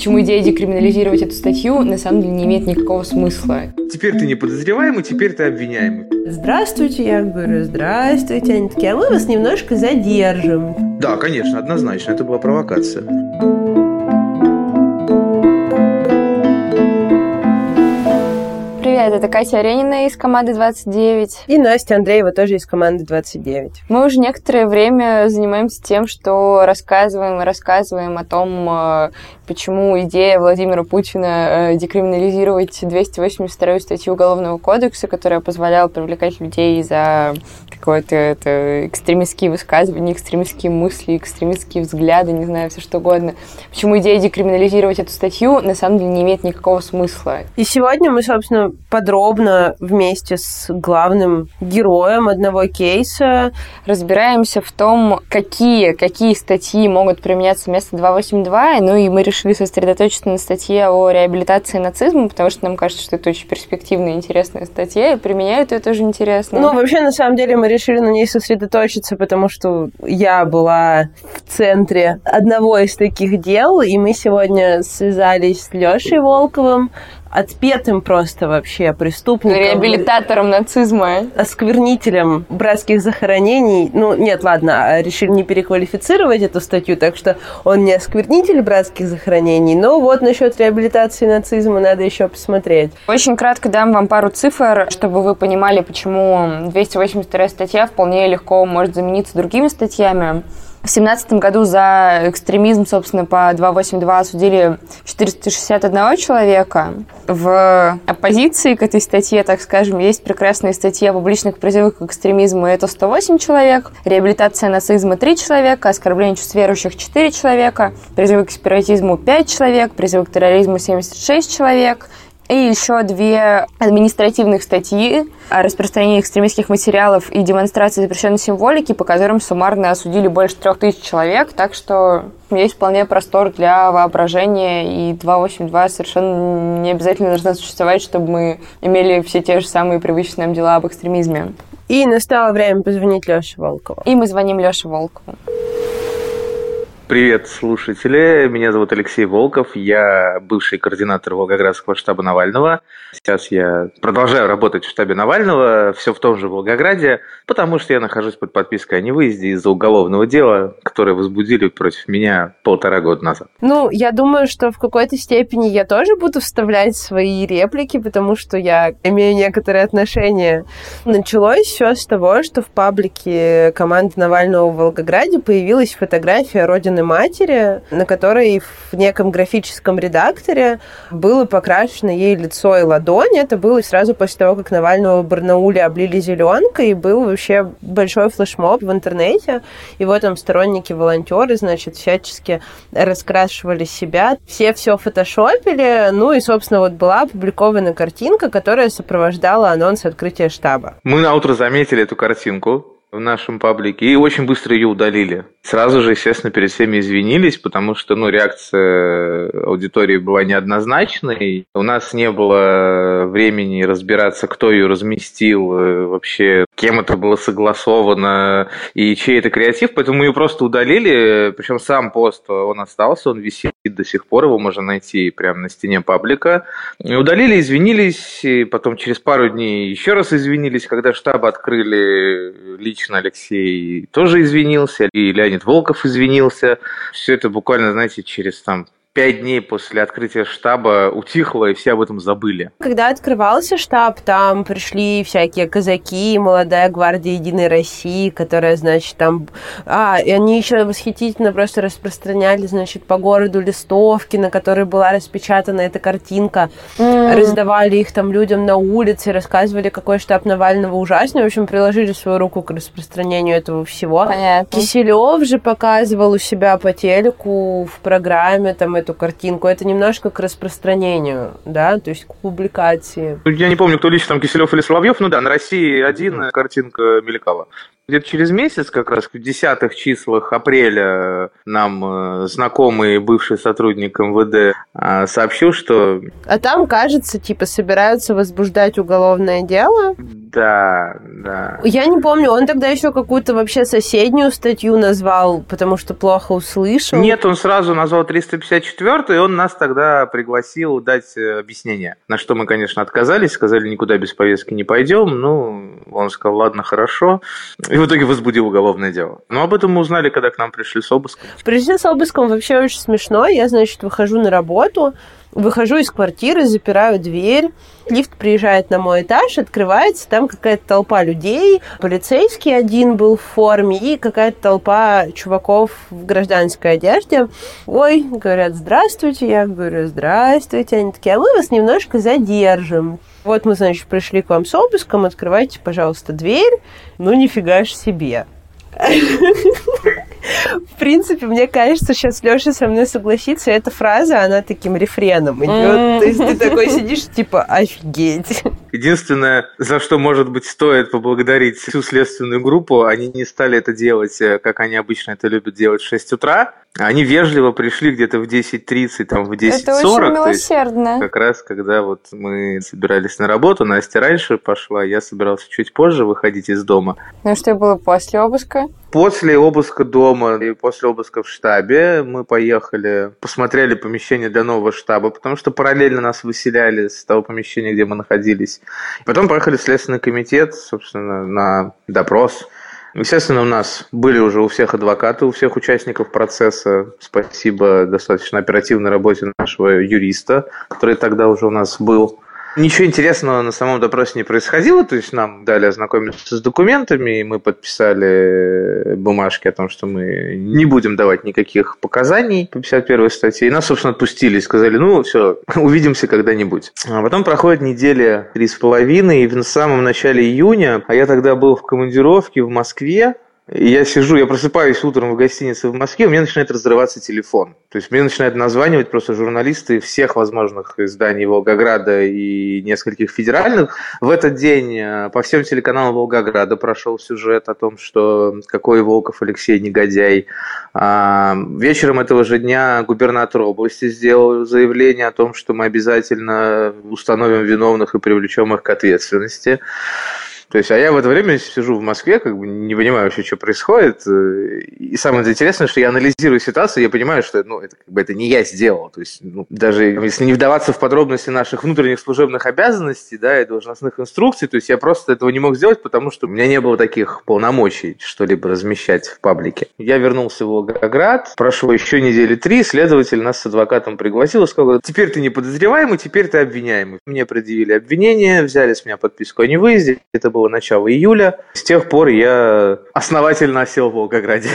почему идея декриминализировать эту статью на самом деле не имеет никакого смысла. Теперь ты не подозреваемый, теперь ты обвиняемый. Здравствуйте, я говорю, здравствуйте. Они такие, а мы вас немножко задержим. Да, конечно, однозначно, это была провокация. Привет, это Катя Аренина из команды 29. И Настя Андреева тоже из команды 29. Мы уже некоторое время занимаемся тем, что рассказываем и рассказываем о том, э, почему идея Владимира Путина э, декриминализировать 282 статью Уголовного кодекса, которая позволяла привлекать людей за какое-то это экстремистские высказывания, экстремистские мысли, экстремистские взгляды, не знаю, все что угодно. Почему идея декриминализировать эту статью на самом деле не имеет никакого смысла. И сегодня мы, собственно, подробно вместе с главным героем одного кейса разбираемся в том, какие, какие статьи могут применяться вместо 282, ну и мы решили сосредоточиться на статье о реабилитации нацизма, потому что нам кажется, что это очень перспективная и интересная статья, и применяют ее тоже интересно. Ну, вообще, на самом деле, мы решили на ней сосредоточиться, потому что я была в центре одного из таких дел, и мы сегодня связались с Лешей Волковым, отпетым просто вообще преступником. Реабилитатором нацизма. Осквернителем братских захоронений. Ну, нет, ладно, а решили не переквалифицировать эту статью, так что он не осквернитель братских захоронений, но вот насчет реабилитации нацизма надо еще посмотреть. Очень кратко дам вам пару цифр, чтобы вы понимали, почему 282 статья вполне легко может замениться другими статьями. В 2017 году за экстремизм, собственно, по 282 осудили 461 человека. В оппозиции к этой статье, так скажем, есть прекрасные статьи о публичных призывах к экстремизму, это 108 человек, реабилитация нацизма 3 человека, оскорбление чувств верующих 4 человека, призывы к сепаратизму 5 человек, призывы к терроризму 76 человек, и еще две административных статьи о распространении экстремистских материалов и демонстрации запрещенной символики, по которым суммарно осудили больше трех тысяч человек, так что есть вполне простор для воображения, и 282 совершенно не обязательно должна существовать, чтобы мы имели все те же самые привычные нам дела об экстремизме. И настало время позвонить Леше Волкову. И мы звоним Леше Волкову. Привет, слушатели. Меня зовут Алексей Волков. Я бывший координатор Волгоградского штаба Навального. Сейчас я продолжаю работать в штабе Навального, все в том же Волгограде, потому что я нахожусь под подпиской о невыезде из-за уголовного дела, которое возбудили против меня полтора года назад. Ну, я думаю, что в какой-то степени я тоже буду вставлять свои реплики, потому что я имею некоторые отношения. Началось все с того, что в паблике команды Навального в Волгограде появилась фотография Родины Лены матери, на которой в неком графическом редакторе было покрашено ей лицо и ладонь. Это было сразу после того, как Навального в Барнауле облили зеленкой, и был вообще большой флешмоб в интернете. И вот там сторонники, волонтеры, значит, всячески раскрашивали себя. Все все фотошопили. Ну и, собственно, вот была опубликована картинка, которая сопровождала анонс открытия штаба. Мы на утро заметили эту картинку в нашем паблике и очень быстро ее удалили. Сразу же, естественно, перед всеми извинились, потому что ну, реакция аудитории была неоднозначной. У нас не было времени разбираться, кто ее разместил, э, вообще кем это было согласовано и чей это креатив, поэтому мы ее просто удалили. Причем сам пост, он остался, он висит до сих пор, его можно найти прямо на стене паблика. И удалили, извинились, и потом через пару дней еще раз извинились, когда штаб открыли лично лично Алексей тоже извинился, и Леонид Волков извинился. Все это буквально, знаете, через там пять дней после открытия штаба утихло, и все об этом забыли. Когда открывался штаб, там пришли всякие казаки, молодая гвардия Единой России, которая, значит, там... А, и они еще восхитительно просто распространяли, значит, по городу листовки, на которой была распечатана эта картинка. Mm. Раздавали их там людям на улице, рассказывали, какой штаб Навального ужасный. В общем, приложили свою руку к распространению этого всего. Понятно. Киселев же показывал у себя по телеку в программе там эту картинку, это немножко к распространению, да, то есть к публикации. Я не помню, кто лично там Киселев или Соловьев, ну да, на России один картинка мелькала. Где-то через месяц, как раз в десятых числах апреля, нам э, знакомый бывший сотрудник МВД э, сообщил, что... А там, кажется, типа собираются возбуждать уголовное дело? Да, да. Я не помню, он тогда еще какую-то вообще соседнюю статью назвал, потому что плохо услышал. Нет, он сразу назвал 354, и он нас тогда пригласил дать э, объяснение. На что мы, конечно, отказались, сказали, никуда без повестки не пойдем. Ну, он сказал, ладно, хорошо. И в итоге возбудил уголовное дело. Но об этом мы узнали, когда к нам пришли с обыском. Пришли с обыском вообще очень смешно. Я, значит, выхожу на работу, Выхожу из квартиры, запираю дверь, лифт приезжает на мой этаж, открывается, там какая-то толпа людей, полицейский один был в форме и какая-то толпа чуваков в гражданской одежде. Ой, говорят, здравствуйте, я говорю, здравствуйте. Они такие, а мы вас немножко задержим. Вот мы, значит, пришли к вам с обыском, открывайте, пожалуйста, дверь. Ну, нифига ж себе. В принципе, мне кажется, сейчас Леша со мной согласится, эта фраза, она таким рефреном идет. То есть ты такой сидишь, типа, офигеть. Единственное, за что, может быть, стоит поблагодарить всю следственную группу, они не стали это делать, э, как они обычно это любят делать в 6 утра. Они вежливо пришли где-то в 10.30, там, в 10.40. Это очень милосердно. Как раз, когда вот мы собирались на работу, Настя раньше пошла, я собирался чуть позже выходить из дома. Ну, что было после обыска? После обыска дома и после обыска в штабе мы поехали, посмотрели помещение для нового штаба, потому что параллельно нас выселяли с того помещения, где мы находились. Потом поехали в Следственный комитет, собственно, на допрос. Естественно, у нас были уже у всех адвокаты, у всех участников процесса. Спасибо достаточно оперативной работе нашего юриста, который тогда уже у нас был. Ничего интересного на самом допросе не происходило, то есть нам дали ознакомиться с документами, и мы подписали бумажки о том, что мы не будем давать никаких показаний по 51 статье, и нас, собственно, отпустили, сказали, ну, все, увидимся когда-нибудь. А потом проходит неделя три с половиной, и в самом начале июня, а я тогда был в командировке в Москве, и я сижу, я просыпаюсь утром в гостинице в Москве, у меня начинает разрываться телефон. То есть мне начинают названивать просто журналисты всех возможных изданий Волгограда и нескольких федеральных. В этот день э, по всем телеканалам Волгограда прошел сюжет о том, что какой Волков Алексей негодяй. А вечером этого же дня губернатор области сделал заявление о том, что мы обязательно установим виновных и привлечем их к ответственности. То есть, а я в это время сижу в Москве, как бы не понимаю вообще, что происходит. И самое интересное, что я анализирую ситуацию, я понимаю, что ну, это, как бы, это не я сделал. То есть, ну, даже если не вдаваться в подробности наших внутренних служебных обязанностей, да, и должностных инструкций, то есть я просто этого не мог сделать, потому что у меня не было таких полномочий что-либо размещать в паблике. Я вернулся в Волгоград, прошло еще недели три, следователь нас с адвокатом пригласил и сказал, теперь ты не подозреваемый, теперь ты обвиняемый. Мне предъявили обвинение, взяли с меня подписку о невыезде. Это был было начало июля. С тех пор я основательно осел в Волгограде.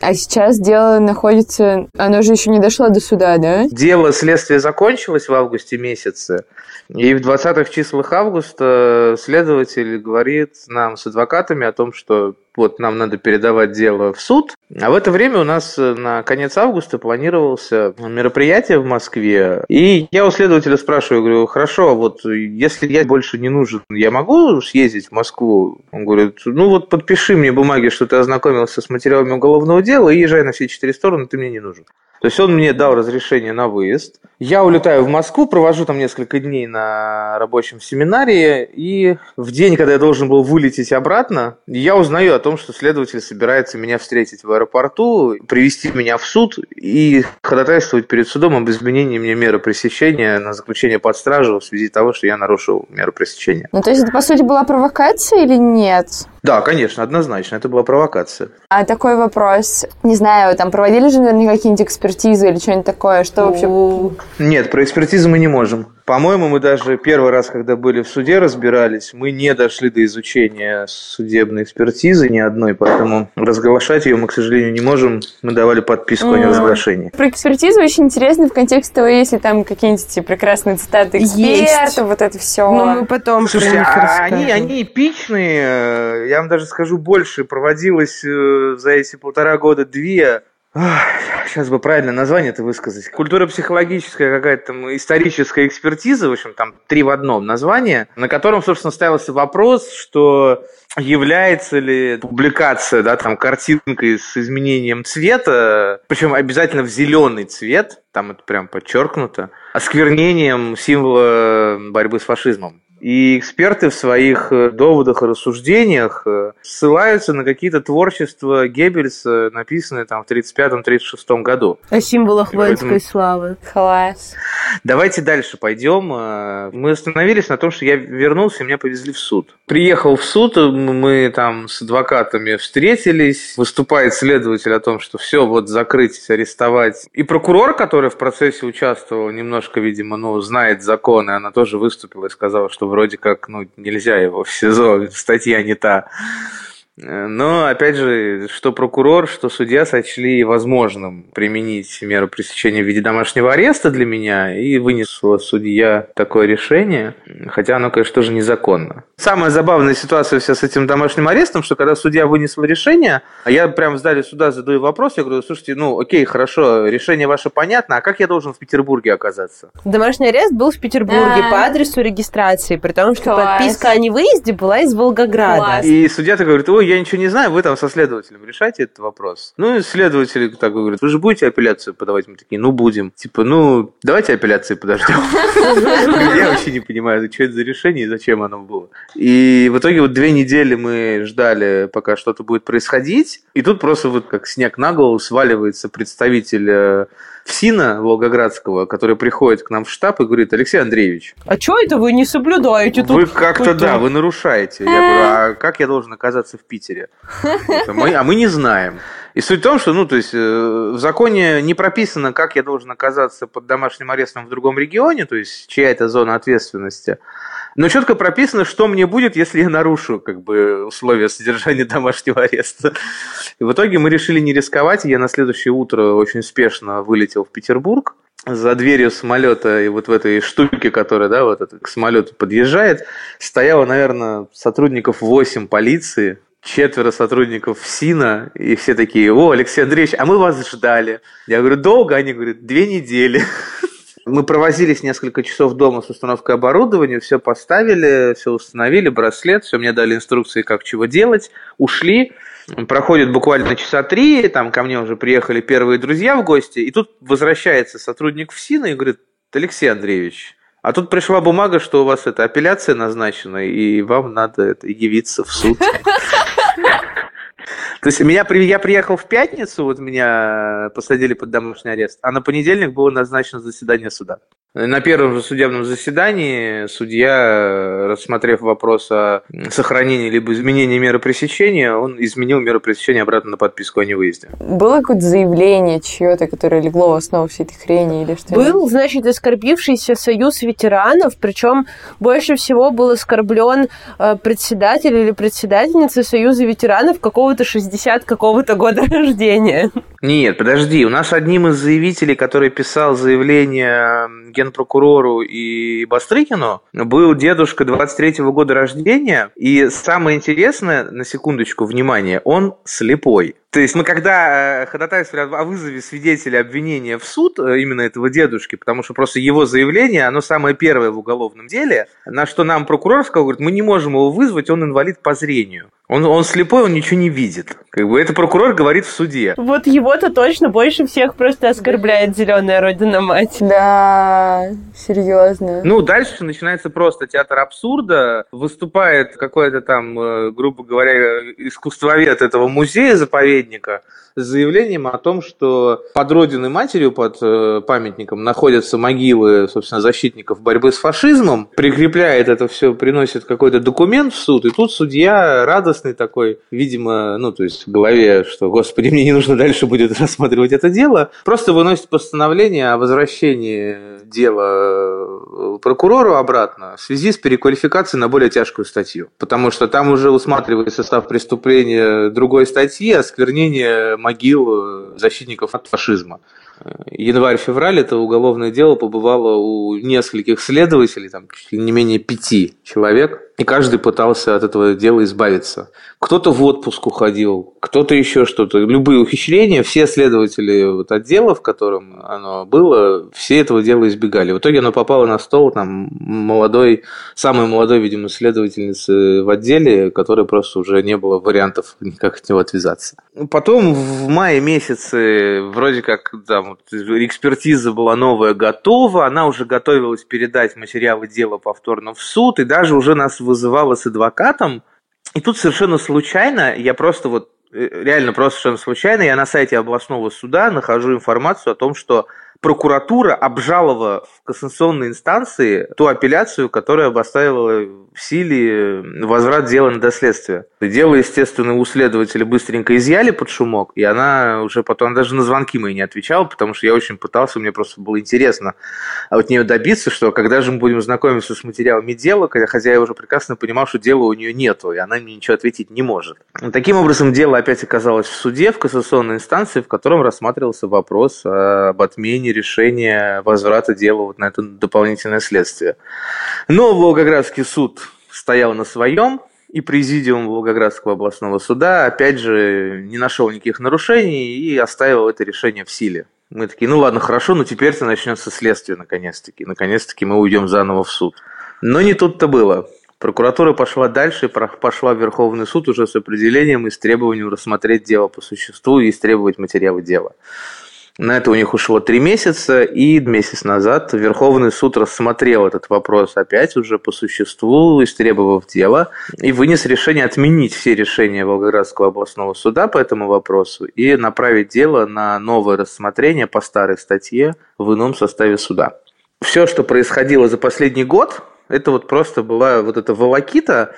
А сейчас дело находится... Оно же еще не дошло до суда, да? Дело, следствие закончилось в августе месяце. И в 20-х числах августа следователь говорит нам с адвокатами о том, что вот нам надо передавать дело в суд. А в это время у нас э, на конец августа планировался мероприятие в Москве. И я у следователя спрашиваю, говорю, хорошо, вот если я больше не нужен, я могу съездить в Москву? Он говорит, ну вот подпиши мне бумаги, что ты ознакомился с материалами уголовного дела и езжай на все четыре стороны, ты мне не нужен. То есть он мне дал разрешение на выезд. Я улетаю в Москву, провожу там несколько дней на рабочем семинаре, и в день, когда я должен был вылететь обратно, я узнаю о том, что следователь собирается меня встретить в аэропорту, привести меня в суд и ходатайствовать перед судом об изменении мне меры пресечения на заключение под стражу в связи с того, что я нарушил меру пресечения. Ну, то есть это, по сути, была провокация или нет? Да, конечно, однозначно, это была провокация. А такой вопрос, не знаю, там проводили же наверняка какие-нибудь экспертизы или что-нибудь такое, что вообще... Нет, про экспертизу мы не можем. По-моему, мы даже первый раз, когда были в суде, разбирались, мы не дошли до изучения судебной экспертизы ни одной, поэтому разглашать ее мы, к сожалению, не можем. Мы давали подписку о неразглашении. Про экспертизу очень интересно в контексте того, если там какие-нибудь прекрасные цитаты экспертов, вот это все. Ну, мы потом Слушайте, а они, они эпичные. Я вам даже скажу больше. Проводилось э, за эти полтора года две сейчас бы правильное название это высказать. Культура-психологическая какая-то там историческая экспертиза, в общем, там три в одном название, на котором, собственно, ставился вопрос, что является ли публикация, да, там, картинкой с изменением цвета, причем обязательно в зеленый цвет, там это прям подчеркнуто, осквернением символа борьбы с фашизмом. И эксперты в своих э, доводах и рассуждениях э, ссылаются на какие-то творчества Геббельса, написанные там в 1935-1936 году. О символах воинской Поэтому... славы. Класс. Давайте дальше пойдем. Э, мы остановились на том, что я вернулся, и меня повезли в суд. Приехал в суд, мы там с адвокатами встретились, выступает следователь о том, что все, вот закрыть, арестовать. И прокурор, который в процессе участвовал, немножко, видимо, ну, знает законы, она тоже выступила и сказала, что вроде как ну, нельзя его в СИЗО, статья не та. Но, опять же, что прокурор, что судья сочли возможным применить меру пресечения в виде домашнего ареста для меня, и вынесла судья такое решение, хотя оно, конечно, тоже незаконно. Самая забавная ситуация вся с этим домашним арестом, что когда судья вынесла решение, а я прям в зале суда задаю вопрос, я говорю, слушайте, ну, окей, хорошо, решение ваше понятно, а как я должен в Петербурге оказаться? Домашний арест был в Петербурге да. по адресу регистрации, при том, что Класс. подписка о невыезде была из Волгограда. Класс. И судья-то говорит, ой, я ничего не знаю, вы там со следователем решайте этот вопрос. Ну, и следователь так говорит, вы же будете апелляцию подавать? Мы такие, ну, будем. Типа, ну, давайте апелляции подождем. Я вообще не понимаю, что это за решение и зачем оно было. И в итоге вот две недели мы ждали, пока что-то будет происходить. И тут просто вот как снег на голову сваливается представитель э, ФСИНа Волгоградского, который приходит к нам в штаб и говорит, Алексей Андреевич. А что это вы не соблюдаете тут? Вы как-то, да, вы нарушаете. Я говорю, а как я должен оказаться в Питере? а мы не знаем. И суть в том, что, ну, то есть, э, в законе не прописано, как я должен оказаться под домашним арестом в другом регионе, то есть, чья это зона ответственности. Но четко прописано, что мне будет, если я нарушу как бы, условия содержания домашнего ареста. И в итоге мы решили не рисковать, я на следующее утро очень спешно вылетел в Петербург. За дверью самолета и вот в этой штуке, которая да, вот к самолету подъезжает, стояло, наверное, сотрудников 8 полиции, четверо сотрудников СИНа, и все такие, о, Алексей Андреевич, а мы вас ждали. Я говорю, долго? Они говорят, две недели. Мы провозились несколько часов дома с установкой оборудования, все поставили, все установили, браслет, все мне дали инструкции, как чего делать, ушли. Проходит буквально часа три, там ко мне уже приехали первые друзья в гости, и тут возвращается сотрудник ФСИНа и говорит, Алексей Андреевич, а тут пришла бумага, что у вас это апелляция назначена, и вам надо это, явиться в суд. То есть меня, я приехал в пятницу, вот меня посадили под домашний арест, а на понедельник было назначено заседание суда. На первом же судебном заседании судья, рассмотрев вопрос о сохранении либо изменении меры пресечения, он изменил меру пресечения обратно на подписку о невыезде. Было какое-то заявление чье-то, которое легло в основу всей этой хрени или что? Был, значит, оскорбившийся союз ветеранов, причем больше всего был оскорблен э, председатель или председательница союза ветеранов какого-то 60 какого-то года рождения. Нет, подожди, у нас одним из заявителей, который писал заявление генпрокурору и Бастрыкину был дедушка 23-го года рождения, и самое интересное, на секундочку, внимание, он слепой. То есть мы когда э, ходатайствовали о вызове свидетеля обвинения в суд, э, именно этого дедушки, потому что просто его заявление, оно самое первое в уголовном деле, на что нам прокурор сказал, говорит, мы не можем его вызвать, он инвалид по зрению. Он, он слепой, он ничего не видит. Как бы это прокурор говорит в суде. Вот его-то точно больше всех просто оскорбляет зеленая родина мать. Да, серьезно. Ну, дальше начинается просто театр абсурда. Выступает какой-то там, э, грубо говоря, искусствовед этого музея заповедника с заявлением о том, что под родиной матерью, под э, памятником находятся могилы, собственно, защитников борьбы с фашизмом, прикрепляет это все, приносит какой-то документ в суд, и тут судья радостный такой, видимо, ну, то есть в голове, что, господи, мне не нужно дальше будет рассматривать это дело, просто выносит постановление о возвращении дела э, прокурору обратно в связи с переквалификацией на более тяжкую статью, потому что там уже усматривается состав преступления другой статьи, осквернение могил э, защитников от фашизма. Э, январь-февраль это уголовное дело побывало у нескольких следователей, там чуть ли не менее пяти человек, и каждый пытался от этого дела избавиться. Кто-то в отпуск уходил, кто-то еще что-то. Любые ухищрения, все следователи вот отдела, в котором оно было, все этого дела избегали. В итоге оно попало на стол там молодой, самой молодой, видимо, следовательницы в отделе, которой просто уже не было вариантов никак от него отвязаться. Потом в мае месяце вроде как там, экспертиза была новая готова, она уже готовилась передать материалы дела повторно в суд, и даже уже нас вызывала с адвокатом, и тут совершенно случайно, я просто вот, э, реально просто совершенно случайно, я на сайте областного суда нахожу информацию о том, что прокуратура обжаловала в кассационной инстанции ту апелляцию, которая обоставила в силе возврат дела на доследствие. Дело, естественно, у следователя быстренько изъяли под шумок, и она уже потом даже на звонки мои не отвечала, потому что я очень пытался, мне просто было интересно от нее добиться, что когда же мы будем знакомиться с материалами дела, хотя я уже прекрасно понимал, что дела у нее нету, и она мне ничего ответить не может. Таким образом, дело опять оказалось в суде, в кассационной инстанции, в котором рассматривался вопрос об отмене решения возврата дела вот на это дополнительное следствие. Но Волгоградский суд стоял на своем, и президиум Волгоградского областного суда, опять же, не нашел никаких нарушений и оставил это решение в силе. Мы такие, ну ладно, хорошо, но теперь-то начнется следствие наконец-таки. Наконец-таки мы уйдем заново в суд. Но не тут-то было. Прокуратура пошла дальше, пошла в Верховный суд уже с определением и с требованием рассмотреть дело по существу и истребовать материалы дела. На это у них ушло три месяца, и месяц назад Верховный суд рассмотрел этот вопрос опять уже по существу, истребовав дело, и вынес решение отменить все решения Волгоградского областного суда по этому вопросу и направить дело на новое рассмотрение по старой статье в ином составе суда. Все, что происходило за последний год, это вот просто была вот эта волокита,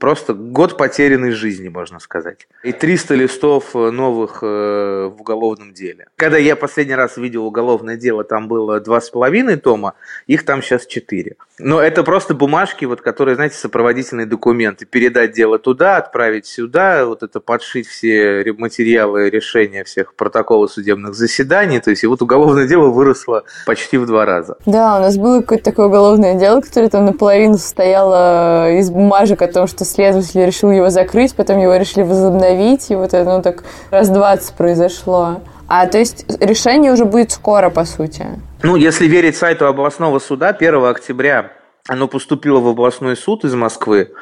Просто год потерянной жизни, можно сказать. И 300 листов э, новых э, в уголовном деле. Когда я последний раз видел уголовное дело, там было два с половиной тома, их там сейчас четыре. Но это просто бумажки, вот, которые, знаете, сопроводительные документы. Передать дело туда, отправить сюда, вот это подшить все материалы решения всех протоколов судебных заседаний. То есть и вот уголовное дело выросло почти в два раза. Да, у нас было какое-то такое уголовное дело, которое там наполовину состояло из бумажек о том, что следователь решил его закрыть, потом его решили возобновить, и вот это, ну, так раз 20 произошло. А то есть решение уже будет скоро, по сути? Ну, если верить сайту областного суда, 1 октября оно поступило в областной суд из Москвы.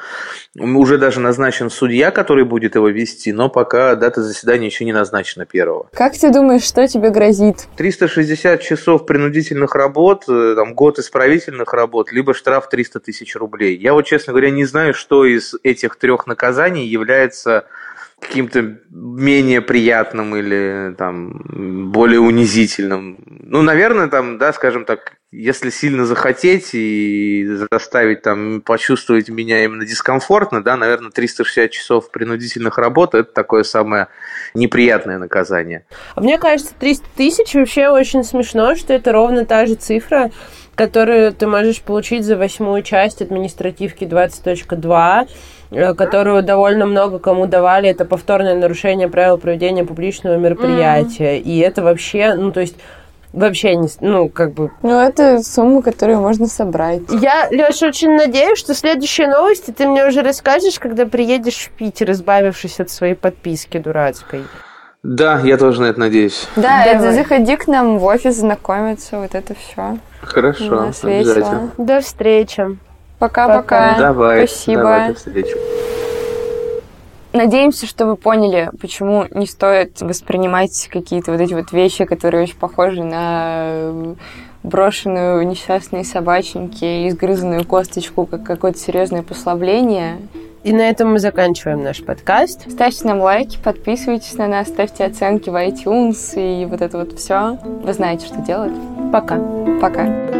Уже даже назначен судья, который будет его вести, но пока дата заседания еще не назначена первого. Как ты думаешь, что тебе грозит? 360 часов принудительных работ, э, там, год исправительных работ, либо штраф 300 тысяч рублей. Я вот, честно говоря, не знаю, что из этих трех наказаний является каким-то менее приятным или там более унизительным. Ну, наверное, там, да, скажем так, если сильно захотеть и заставить там почувствовать меня именно дискомфортно, да, наверное, 360 часов принудительных работ – это такое самое неприятное наказание. А мне кажется, 300 тысяч вообще очень смешно, что это ровно та же цифра, которую ты можешь получить за восьмую часть административки 20.2, Э, которую довольно много кому давали, это повторное нарушение правил проведения публичного мероприятия. Mm-hmm. И это вообще, ну, то есть вообще не, ну, как бы... Ну, это сумма, которую можно собрать. Я, Леша, очень надеюсь, что следующие новости ты мне уже расскажешь, когда приедешь в Питер, избавившись от своей подписки дурацкой. Да, я тоже на это надеюсь. Да, это заходи к нам в офис знакомиться, вот это все. Хорошо, обязательно. До встречи. Пока-пока. Давай. Спасибо. Давай, до встречи. Надеемся, что вы поняли, почему не стоит воспринимать какие-то вот эти вот вещи, которые очень похожи на брошенную несчастные собаченьки и изгрызанную косточку, как какое-то серьезное послабление. И на этом мы заканчиваем наш подкаст. Ставьте нам лайки, подписывайтесь на нас, ставьте оценки в iTunes и вот это вот все. Вы знаете, что делать. Пока. Пока.